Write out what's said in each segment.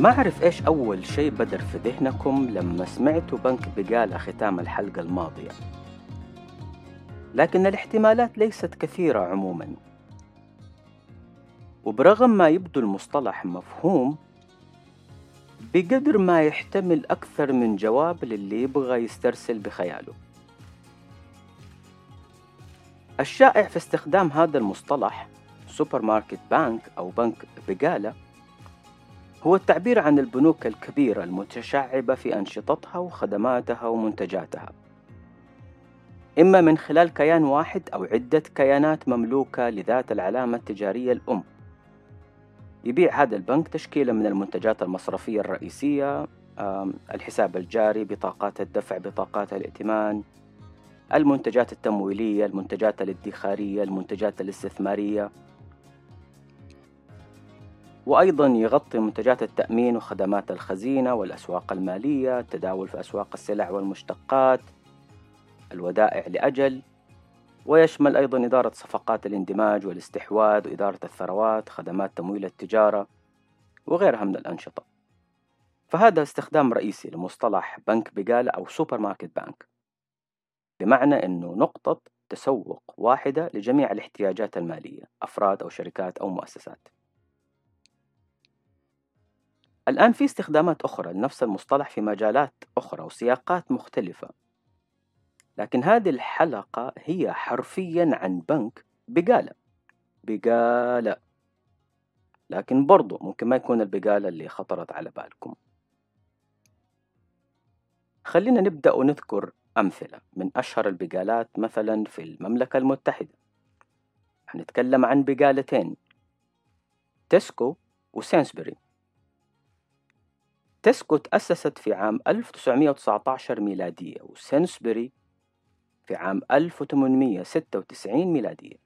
ما أعرف إيش أول شيء بدر في ذهنكم لما سمعتوا بنك بقالة ختام الحلقة الماضية؟ لكن الاحتمالات ليست كثيرة عموما. وبرغم ما يبدو المصطلح مفهوم بقدر ما يحتمل أكثر من جواب للي يبغى يسترسل بخياله. الشائع في استخدام هذا المصطلح supermarket bank أو بنك بقالة هو التعبير عن البنوك الكبيرة المتشعبة في أنشطتها وخدماتها ومنتجاتها. إما من خلال كيان واحد أو عدة كيانات مملوكة لذات العلامة التجارية الأم. يبيع هذا البنك تشكيلة من المنتجات المصرفية الرئيسية الحساب الجاري بطاقات الدفع بطاقات الائتمان المنتجات التمويلية المنتجات الادخارية المنتجات الاستثمارية. وأيضا يغطي منتجات التأمين وخدمات الخزينة والأسواق المالية التداول في أسواق السلع والمشتقات الودائع لأجل ويشمل أيضا إدارة صفقات الاندماج والاستحواذ وإدارة الثروات خدمات تمويل التجارة وغيرها من الأنشطة. فهذا استخدام رئيسي لمصطلح بنك بقالة أو supermarket bank بمعنى أنه نقطة تسوق واحدة لجميع الاحتياجات المالية أفراد أو شركات أو مؤسسات. الآن في استخدامات أخرى لنفس المصطلح في مجالات أخرى وسياقات مختلفة. لكن هذه الحلقة هي حرفيا عن بنك بقالة بقالة لكن برضو ممكن ما يكون البقالة اللي خطرت على بالكم. خلينا نبدأ ونذكر أمثلة من أشهر البقالات مثلا في المملكة المتحدة. هنتكلم عن بقالتين تسكو وسينسبري تسكو تأسست في عام 1919 ميلادية وسينسبري في عام 1896 ميلادية.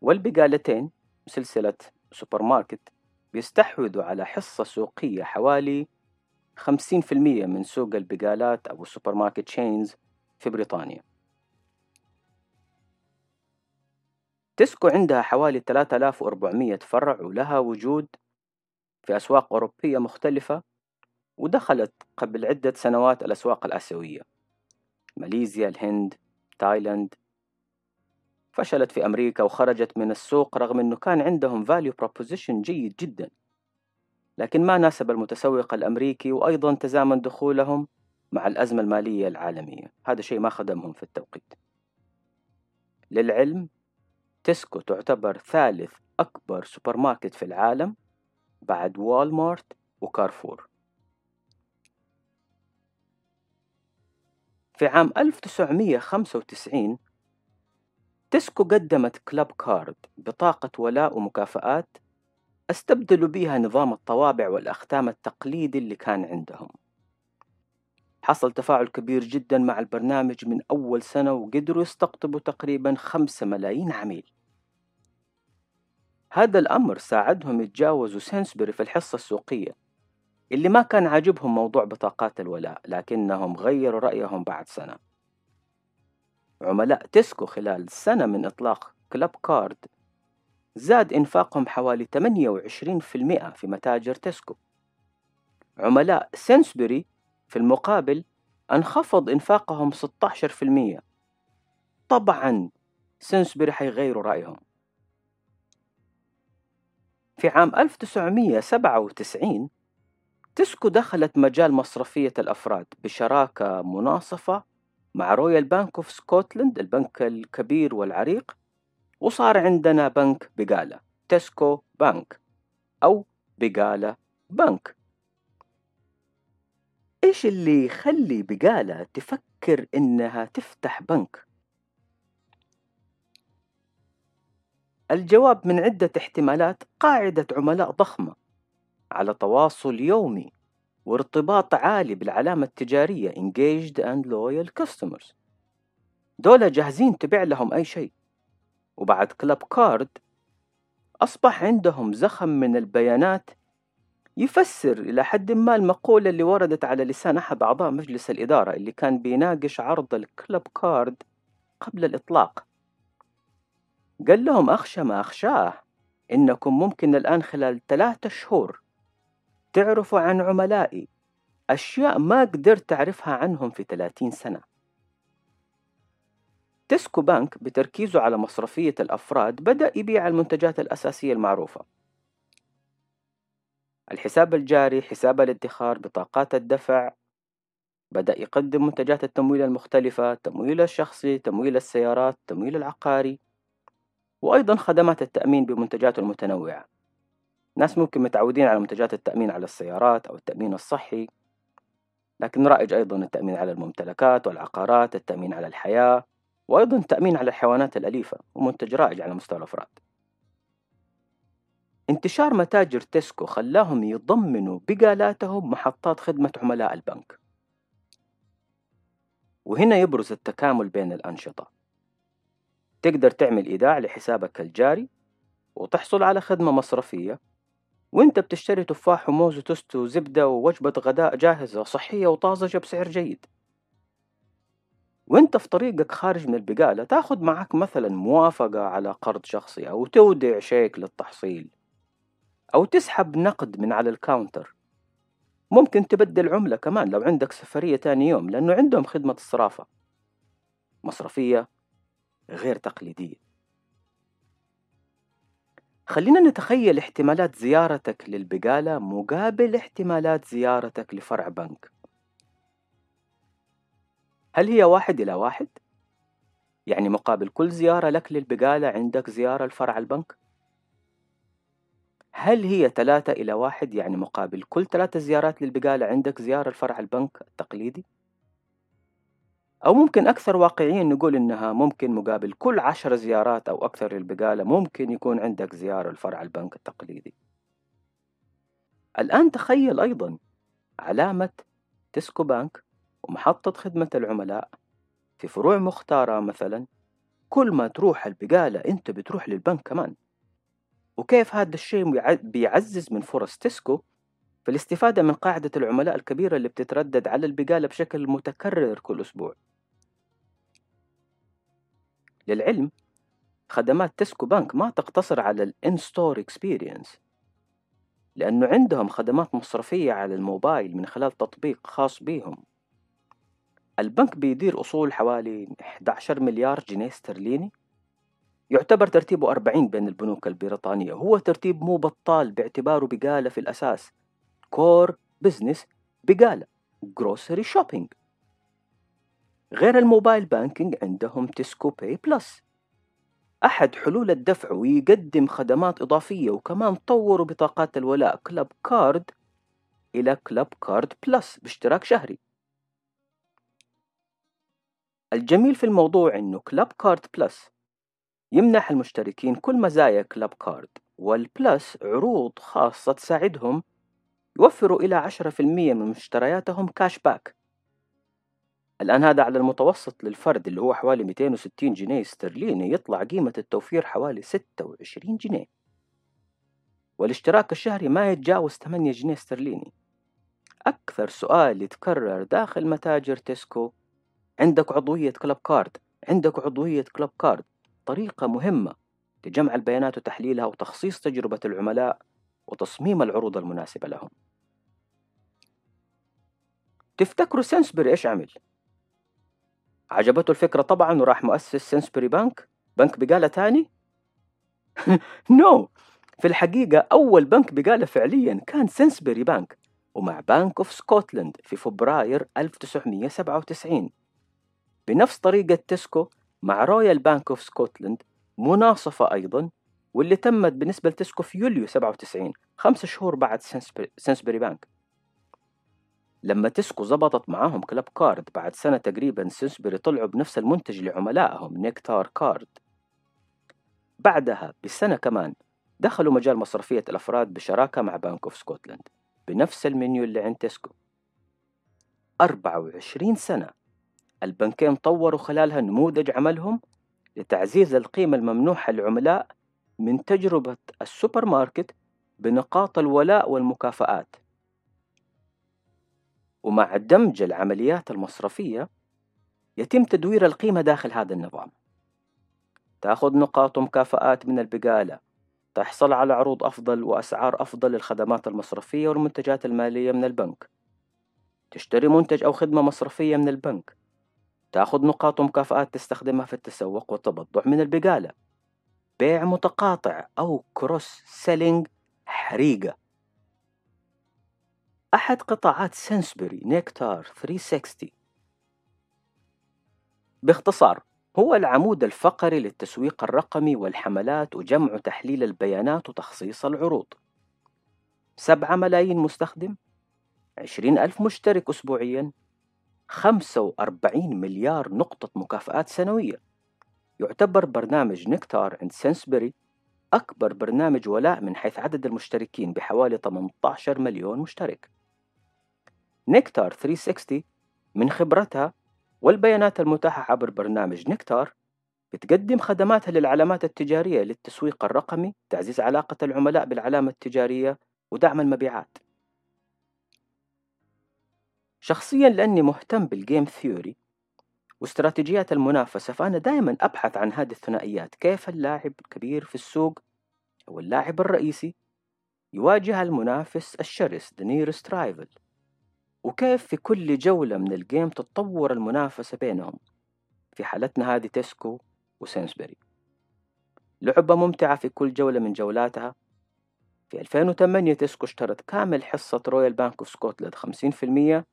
والبقالتين سلسلة سوبر ماركت بيستحوذوا على حصة سوقية حوالي 50% من سوق البقالات أو ال supermarket chains في بريطانيا. تسكو عندها حوالي 3400 فرع ولها وجود في أسواق أوروبية مختلفة ودخلت قبل عدة سنوات الأسواق الآسيوية. ماليزيا الهند تايلاند. فشلت في أمريكا وخرجت من السوق رغم أنه كان عندهم value proposition جيد جدا. لكن ما ناسب المتسوق الأمريكي وأيضا تزامن دخولهم مع الأزمة المالية العالمية. هذا شيء ما خدمهم في التوقيت. للعلم تسكو تعتبر ثالث أكبر سوبر ماركت في العالم بعد والمارت وكارفور. في عام 1995 تسكو قدمت Clubcard بطاقة ولاء ومكافآت استبدلوا بها نظام الطوابع والأختام التقليدي اللي كان عندهم. حصل تفاعل كبير جدا مع البرنامج من أول سنة وقدروا يستقطبوا تقريبا خمسة ملايين عميل. هذا الأمر ساعدهم يتجاوزوا سينسبري في الحصة السوقية اللي ما كان عاجبهم موضوع بطاقات الولاء لكنهم غيروا رأيهم بعد سنة. عملاء تسكو خلال سنة من إطلاق Clubcard زاد إنفاقهم حوالي 28% في متاجر تسكو. عملاء سينسبري في المقابل انخفض إنفاقهم 16% طبعا سينسبري حيغيروا رأيهم. في عام 1997 تسكو دخلت مجال مصرفية الأفراد بشراكة مناصفة مع Royal Bank of Scotland البنك الكبير والعريق وصار عندنا بنك بقالة Tesco Bank أو بقالة بنك إيش اللي يخلي بقالة تفكر إنها تفتح بنك؟ الجواب من عدة احتمالات قاعدة عملاء ضخمة. على تواصل يومي وارتباط عالي بالعلامة التجارية Engaged and Loyal Customers. دولة جاهزين تبيع لهم أي شيء. وبعد كلاب كارد أصبح عندهم زخم من البيانات يفسر إلى حد ما المقولة اللي وردت على لسان أحد أعضاء مجلس الإدارة اللي كان بيناقش عرض الكلاب كارد قبل الإطلاق. قال لهم أخشى ما أخشاه إنكم ممكن الآن خلال ثلاثة شهور تعرفوا عن عملائي أشياء ما قدرت تعرفها عنهم في 30 سنة. تسكو بنك بتركيزه على مصرفية الأفراد بدأ يبيع المنتجات الأساسية المعروفة. الحساب الجاري حساب الادخار بطاقات الدفع بدأ يقدم منتجات التمويل المختلفة تمويل الشخصي تمويل السيارات تمويل العقاري. وأيضا خدمات التأمين بمنتجاته المتنوعة ناس ممكن متعودين على منتجات التأمين على السيارات أو التأمين الصحي لكن رائج أيضا التأمين على الممتلكات والعقارات التأمين على الحياة وأيضا التأمين على الحيوانات الأليفة ومنتج رائج على مستوى الأفراد. انتشار متاجر تسكو خلاهم يضمنوا بقالاتهم محطات خدمة عملاء البنك. وهنا يبرز التكامل بين الأنشطة. تقدر تعمل إيداع لحسابك الجاري وتحصل على خدمة مصرفية. وأنت بتشتري تفاح وموز وتوست وزبدة ووجبة غداء جاهزة صحية وطازجة بسعر جيد. وأنت في طريقك خارج من البقالة تاخد معك مثلا موافقة على قرض شخصي أو تودع شيك للتحصيل أو تسحب نقد من على الكاونتر. ممكن تبدل عملة كمان لو عندك سفرية تاني يوم لأنه عندهم خدمة الصرافة مصرفية غير تقليدية خلينا نتخيل احتمالات زيارتك للبقالة مقابل احتمالات زيارتك لفرع بنك هل هي واحد إلى واحد؟ يعني مقابل كل زيارة لك للبقالة عندك زيارة لفرع البنك؟ هل هي ثلاثة إلى واحد يعني مقابل كل ثلاثة زيارات للبقالة عندك زيارة لفرع البنك التقليدي؟ أو ممكن أكثر واقعيين نقول إنها ممكن مقابل كل عشر زيارات أو أكثر للبقالة ممكن يكون عندك زيارة لفرع البنك التقليدي. الآن تخيل أيضا علامة تسكو بانك ومحطة خدمة العملاء في فروع مختارة مثلا. كل ما تروح البقالة أنت بتروح للبنك كمان. وكيف هذا الشيء بيعزز من فرص تسكو؟ في الاستفادة من قاعدة العملاء الكبيرة اللي بتتردد على البقالة بشكل متكرر كل أسبوع. للعلم خدمات Tesco Bank ما تقتصر على ال in-store experience لأنه عندهم خدمات مصرفية على الموبايل من خلال تطبيق خاص بيهم. البنك بيدير أصول حوالي 11 مليار جنيه استرليني يعتبر ترتيبه 40 بين البنوك البريطانية. هو ترتيب مو بطال باعتباره بقالة في الأساس. core business بقالة. grocery shopping غير ال mobile banking عندهم Tesco Pay Plus. أحد حلول الدفع ويقدم خدمات إضافية وكمان طوروا بطاقات الولاء Clubcard إلى Clubcard Plus باشتراك شهري. الجميل في الموضوع إنه Clubcard Plus يمنح المشتركين كل مزايا Clubcard وال plus عروض خاصة تساعدهم يوفروا إلى 10% من مشترياتهم cashback. الآن هذا على المتوسط للفرد اللي هو حوالي 260 جنيه استرليني يطلع قيمة التوفير حوالي 26 جنيه. والاشتراك الشهري ما يتجاوز 8 جنيه استرليني. أكثر سؤال يتكرر داخل متاجر تسكو عندك عضوية Clubcard؟ عندك عضوية Clubcard؟ طريقة مهمة لجمع البيانات وتحليلها وتخصيص تجربة العملاء وتصميم العروض المناسبة لهم. تفتكروا سنسبري إيش عمل؟ عجبته الفكرة طبعا وراح مؤسس سنسبري بنك بنك بقالة تاني؟ No no. في الحقيقة أول بنك بقالة فعليا كان سنسبري بنك ومع Bank of Scotland في فبراير 1997 بنفس طريقة تسكو مع Royal Bank of Scotland مناصفة أيضا واللي تمت بالنسبة لتسكو في يوليو 97 خمس شهور بعد سنسبري بانك لما تسكو زبطت معاهم Clubcard بعد سنة تقريبا سنسبري طلعوا بنفس المنتج لعملائهم Nectar Card. بعدها بسنة كمان دخلوا مجال مصرفية الأفراد بشراكة مع Bank of Scotland بنفس المنيو اللي عند تسكو. 24 سنة البنكين طوروا خلالها نموذج عملهم لتعزيز القيمة الممنوحة للعملاء من تجربة السوبر ماركت بنقاط الولاء والمكافآت. ومع دمج العمليات المصرفية يتم تدوير القيمة داخل هذا النظام. تأخذ نقاط ومكافآت من البقالة تحصل على عروض أفضل وأسعار أفضل للخدمات المصرفية والمنتجات المالية من البنك. تشتري منتج أو خدمة مصرفية من البنك. تأخذ نقاط ومكافآت تستخدمها في التسوق والتبضع من البقالة. بيع متقاطع أو كروس سيلينج حريقة. أحد قطاعات سنسبري نيكتار 360 باختصار هو العمود الفقري للتسويق الرقمي والحملات وجمع وتحليل البيانات وتخصيص العروض. سبعة ملايين مستخدم عشرين ألف مشترك أسبوعيا خمسة وأربعين مليار نقطة مكافآت سنوية. يعتبر برنامج نكتار عند سنسبري أكبر برنامج ولاء من حيث عدد المشتركين بحوالي 18 مليون مشترك. نكتار 360 من خبرتها والبيانات المتاحة عبر برنامج نكتار بتقدم خدماتها للعلامات التجارية للتسويق الرقمي تعزيز علاقة العملاء بالعلامة التجارية ودعم المبيعات. شخصيا لأني مهتم بالجيم ثيوري واستراتيجيات المنافسة فأنا دائما أبحث عن هذه الثنائيات كيف اللاعب الكبير في السوق أو اللاعب الرئيسي يواجه المنافس الشرس the nearest rival وكيف في كل جولة من ال game تتطور المنافسة بينهم؟ في حالتنا هذه تيسكو وسينسبري. لعبة ممتعة في كل جولة من جولاتها. في 2008 تيسكو اشترت كامل حصة Royal Bank of Scotland 50%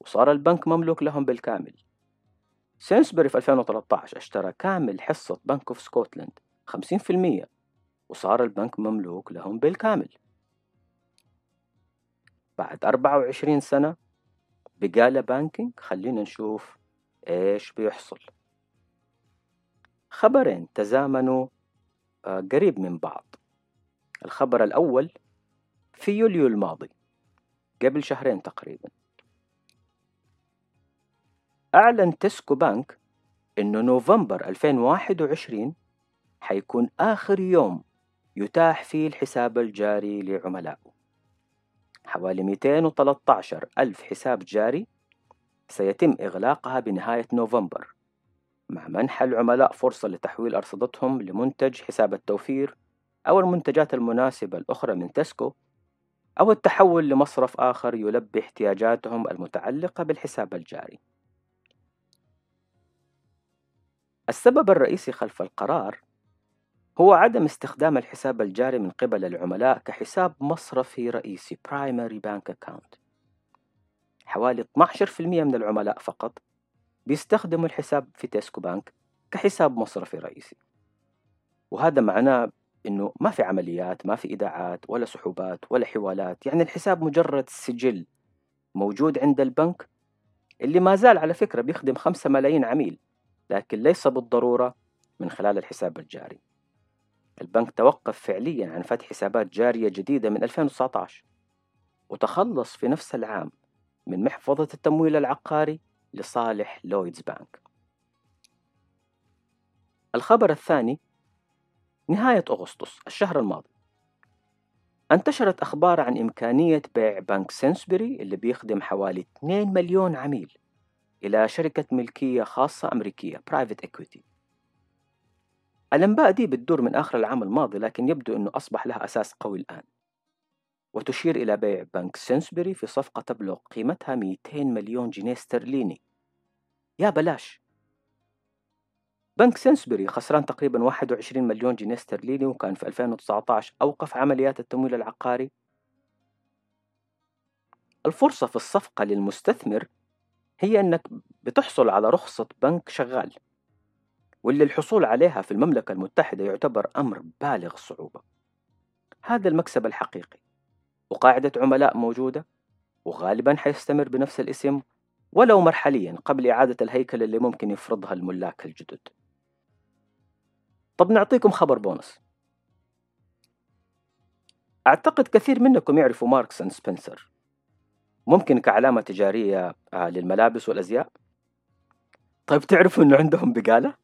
وصار البنك مملوك لهم بالكامل. سينسبري في 2013 اشترى كامل حصة Bank of Scotland 50% وصار البنك مملوك لهم بالكامل. بعد 24 سنة بقالة بانكينج خلينا نشوف إيش بيحصل. خبرين تزامنوا آه، قريب من بعض. الخبر الأول في يوليو الماضي قبل شهرين تقريبا. أعلن تسكو بانك إنه نوفمبر 2021 حيكون آخر يوم يتاح فيه الحساب الجاري لعملائه. حوالي 213 ألف حساب جاري سيتم إغلاقها بنهاية نوفمبر مع منح العملاء فرصة لتحويل أرصدتهم لمنتج حساب التوفير أو المنتجات المناسبة الأخرى من تسكو أو التحول لمصرف آخر يلبي احتياجاتهم المتعلقة بالحساب الجاري. السبب الرئيسي خلف القرار هو عدم استخدام الحساب الجاري من قبل العملاء كحساب مصرفي رئيسي Primary Bank Account. حوالي 12% من العملاء فقط بيستخدموا الحساب في تيسكو بانك كحساب مصرفي رئيسي. وهذا معناه إنه ما في عمليات ما في إيداعات ولا سحوبات ولا حوالات. يعني الحساب مجرد سجل موجود عند البنك اللي ما زال على فكرة بيخدم خمسة ملايين عميل لكن ليس بالضرورة من خلال الحساب الجاري. البنك توقف فعليا عن فتح حسابات جارية جديدة من 2019 وتخلص في نفس العام من محفظة التمويل العقاري لصالح Lloyds Bank. الخبر الثاني نهاية أغسطس الشهر الماضي. انتشرت أخبار عن إمكانية بيع بنك سينسبري اللي بيخدم حوالي 2 مليون عميل إلى شركة ملكية خاصة أمريكية Private Equity. الأنباء دي بتدور من آخر العام الماضي لكن يبدو أنه أصبح لها أساس قوي الآن. وتشير إلى بيع بنك سينسبري في صفقة تبلغ قيمتها 200 مليون جنيه استرليني يا بلاش! بنك سينسبري خسران تقريبا 21 مليون جنيه استرليني وكان في 2019 أوقف عمليات التمويل العقاري. الفرصة في الصفقة للمستثمر هي أنك بتحصل على رخصة بنك شغال. واللي الحصول عليها في المملكة المتحدة يعتبر أمر بالغ الصعوبة هذا المكسب الحقيقي. وقاعدة عملاء موجودة وغالبا حيستمر بنفس الاسم ولو مرحليا قبل إعادة الهيكل اللي ممكن يفرضها الملاك الجدد. طب نعطيكم خبر بونص. أعتقد كثير منكم يعرفوا Marks and Spencer. ممكن كعلامة تجارية آه، للملابس والأزياء؟ طيب تعرفوا أنه عندهم بقالة؟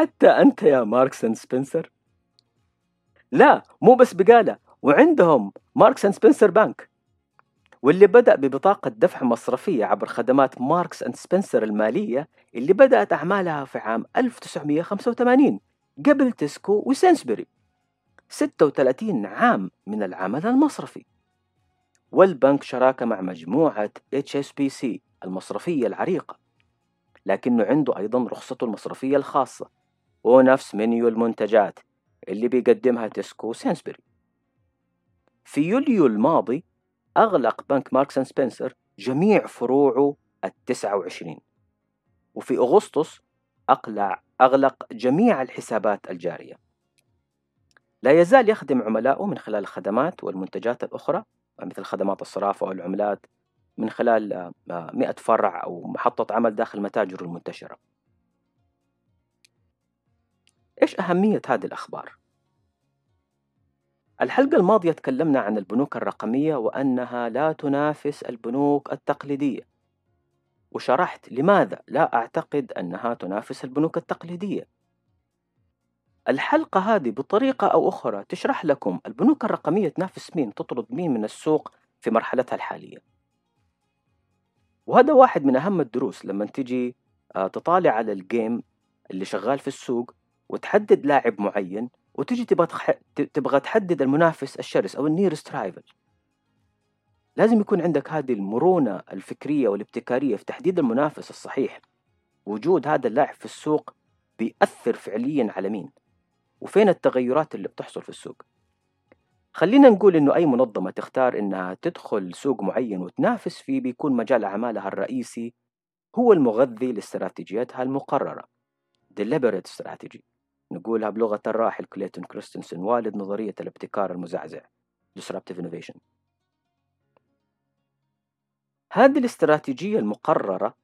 حتى أنت يا Marks and Spencer؟ لا مو بس بقالة وعندهم Marks and Spencer Bank واللي بدأ ببطاقة دفع مصرفية عبر خدمات Marks and Spencer المالية اللي بدأت أعمالها في عام 1985 قبل تسكو وسينسبري 36 عام من العمل المصرفي. والبنك شراكة مع مجموعة HSBC المصرفية العريقة لكنه عنده أيضا رخصته المصرفية الخاصة. ونفس منيو المنتجات اللي بيقدمها تسكو سينسبري. في يوليو الماضي أغلق بنك ماركس سبنسر جميع فروعه التسعة وعشرين وفي أغسطس أقلع أغلق جميع الحسابات الجارية. لا يزال يخدم عملائه من خلال الخدمات والمنتجات الأخرى مثل خدمات الصرافة والعملات من خلال مئة فرع أو محطة عمل داخل متاجره المنتشرة. إيش أهمية هذه الأخبار؟ الحلقة الماضية تكلمنا عن البنوك الرقمية وأنها لا تنافس البنوك التقليدية. وشرحت لماذا لا أعتقد أنها تنافس البنوك التقليدية. الحلقة هذه بطريقة أو أخرى تشرح لكم البنوك الرقمية تنافس مين تطرد مين من السوق في مرحلتها الحالية. وهذا واحد من أهم الدروس لما تجي آه، تطالع على ال game اللي شغال في السوق وتحدد لاعب معين وتجي تبغى تحدد المنافس الشرس أو ال nearest rival لازم يكون عندك هذه المرونة الفكرية والابتكارية في تحديد المنافس الصحيح. وجود هذا اللاعب في السوق بيأثر فعليا على مين؟ وفين التغيرات اللي بتحصل في السوق؟ خلينا نقول إنه أي منظمة تختار إنها تدخل سوق معين وتنافس فيه بيكون مجال أعمالها الرئيسي هو المغذي لاستراتيجيتها المقررة. Deliberate strategy. نقولها بلغة الراحل كليتون كريستنسن والد نظرية الابتكار المزعزع Disruptive Innovation هذه الاستراتيجية المقررة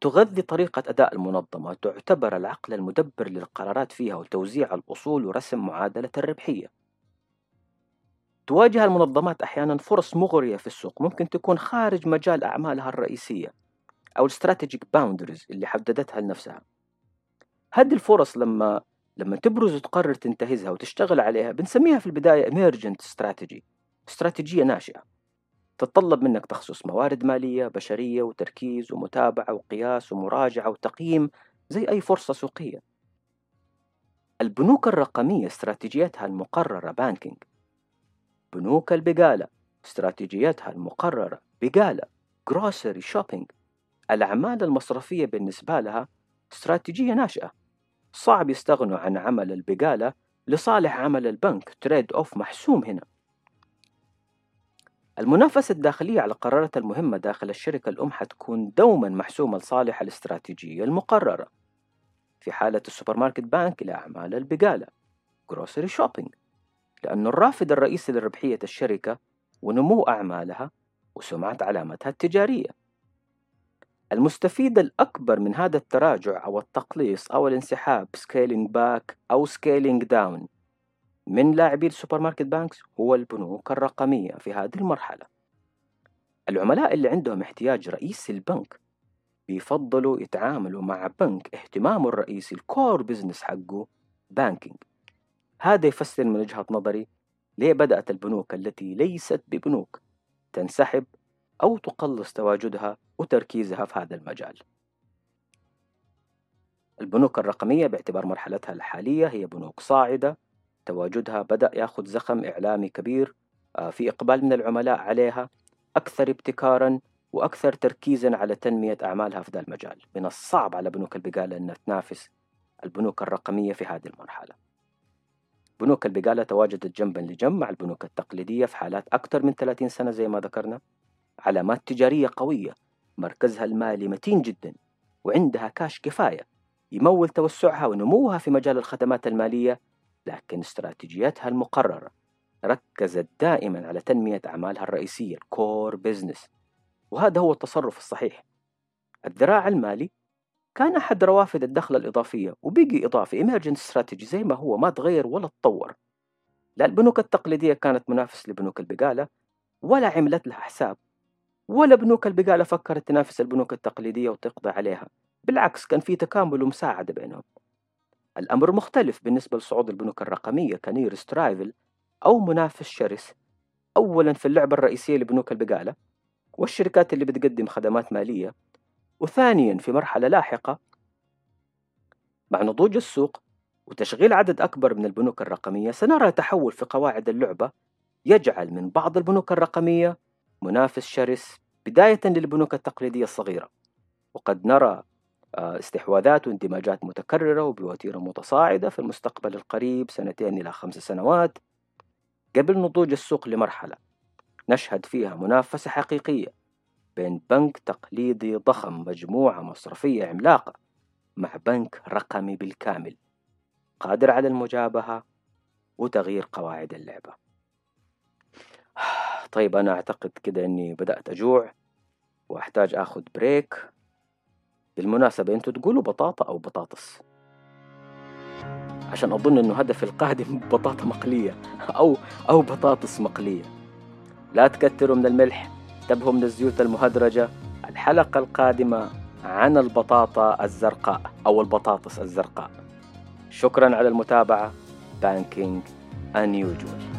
تغذي طريقة أداء المنظمة تعتبر العقل المدبر للقرارات فيها وتوزيع الأصول ورسم معادلة الربحية. تواجه المنظمات أحيانا فرص مغرية في السوق ممكن تكون خارج مجال أعمالها الرئيسية أو الاستراتيجيك باوندرز اللي حددتها لنفسها. هذه الفرص لما لما تبرز وتقرر تنتهزها وتشتغل عليها بنسميها في البداية emergent strategy استراتيجية ناشئة. تتطلب منك تخصص موارد مالية بشرية وتركيز ومتابعة وقياس ومراجعة وتقييم زي أي فرصة سوقية. البنوك الرقمية استراتيجيتها المقررة banking. بنوك البقالة استراتيجيتها المقررة بقالة grocery shopping الأعمال المصرفية بالنسبة لها استراتيجية ناشئة. صعب يستغنوا عن عمل البقالة لصالح عمل البنك trade off محسوم هنا. المنافسة الداخلية على القرارات المهمة داخل الشركة الأم حتكون دوما محسومة لصالح الاستراتيجية المقررة. في حالة ال supermarket bank أعمال البقالة grocery shopping لأن الرافد الرئيسي لربحية الشركة ونمو أعمالها وسمعة علامتها التجارية. المستفيد الأكبر من هذا التراجع أو التقليص أو الانسحاب scaling back أو scaling down من لاعبي ال supermarket banks هو البنوك الرقمية في هذه المرحلة. العملاء اللي عندهم احتياج رئيسي البنك بيفضلوا يتعاملوا مع بنك اهتمامه الرئيسي ال core business حقه banking هذا يفسر من وجهة نظري ليه بدأت البنوك التي ليست ببنوك تنسحب أو تقلص تواجدها وتركيزها في هذا المجال. البنوك الرقمية باعتبار مرحلتها الحالية هي بنوك صاعدة. تواجدها بدأ ياخذ زخم إعلامي كبير آه، في إقبال من العملاء عليها أكثر ابتكارا وأكثر تركيزا على تنمية أعمالها في ذا المجال. من الصعب على بنوك البقالة أنها تنافس البنوك الرقمية في هذه المرحلة. بنوك البقالة تواجدت جنبا لجنب مع البنوك التقليدية في حالات أكثر من 30 سنة زي ما ذكرنا. علامات تجارية قوية مركزها المالي متين جدا وعندها كاش كفاية يمول توسعها ونموها في مجال الخدمات المالية لكن استراتيجيتها المقررة. ركزت دائما على تنمية أعمالها الرئيسية الكور بزنس وهذا هو التصرف الصحيح. الذراع المالي كان أحد روافد الدخل الإضافية وبقي إضافي emergent strategy زي ما هو ما تغير ولا تطور. لا البنوك التقليدية كانت منافس لبنوك البقالة ولا عملت لها حساب. ولا بنوك البقالة فكرت تنافس البنوك التقليدية وتقضي عليها. بالعكس كان في تكامل ومساعدة بينهم. الأمر مختلف بالنسبة لصعود البنوك الرقمية كنير سترايفل أو منافس شرس أولا في اللعبة الرئيسية لبنوك البقالة والشركات اللي بتقدم خدمات مالية. وثانيا في مرحلة لاحقة مع نضوج السوق وتشغيل عدد أكبر من البنوك الرقمية سنرى تحول في قواعد اللعبة يجعل من بعض البنوك الرقمية منافس شرس بداية للبنوك التقليدية الصغيرة. وقد نرى آه، استحواذات واندماجات متكررة وبوتيرة متصاعدة في المستقبل القريب سنتين إلى خمس سنوات قبل نضوج السوق لمرحلة نشهد فيها منافسة حقيقية بين بنك تقليدي ضخم مجموعة مصرفية عملاقة مع بنك رقمي بالكامل قادر على المجابهة وتغيير قواعد اللعبة. طيب أنا أعتقد كده أني بدأت أجوع وأحتاج أخذ بريك. بالمناسبة أنتوا تقولوا بطاطا أو بطاطس؟ عشان أظن أنه هدف القادم بطاطا مقلية أو أو بطاطس مقلية. لا تكتروا من الملح انتبهوا من الزيوت المهدرجة. الحلقة القادمة عن البطاطا الزرقاء أو البطاطس الزرقاء. شكرا على المتابعة. بانكينج unusual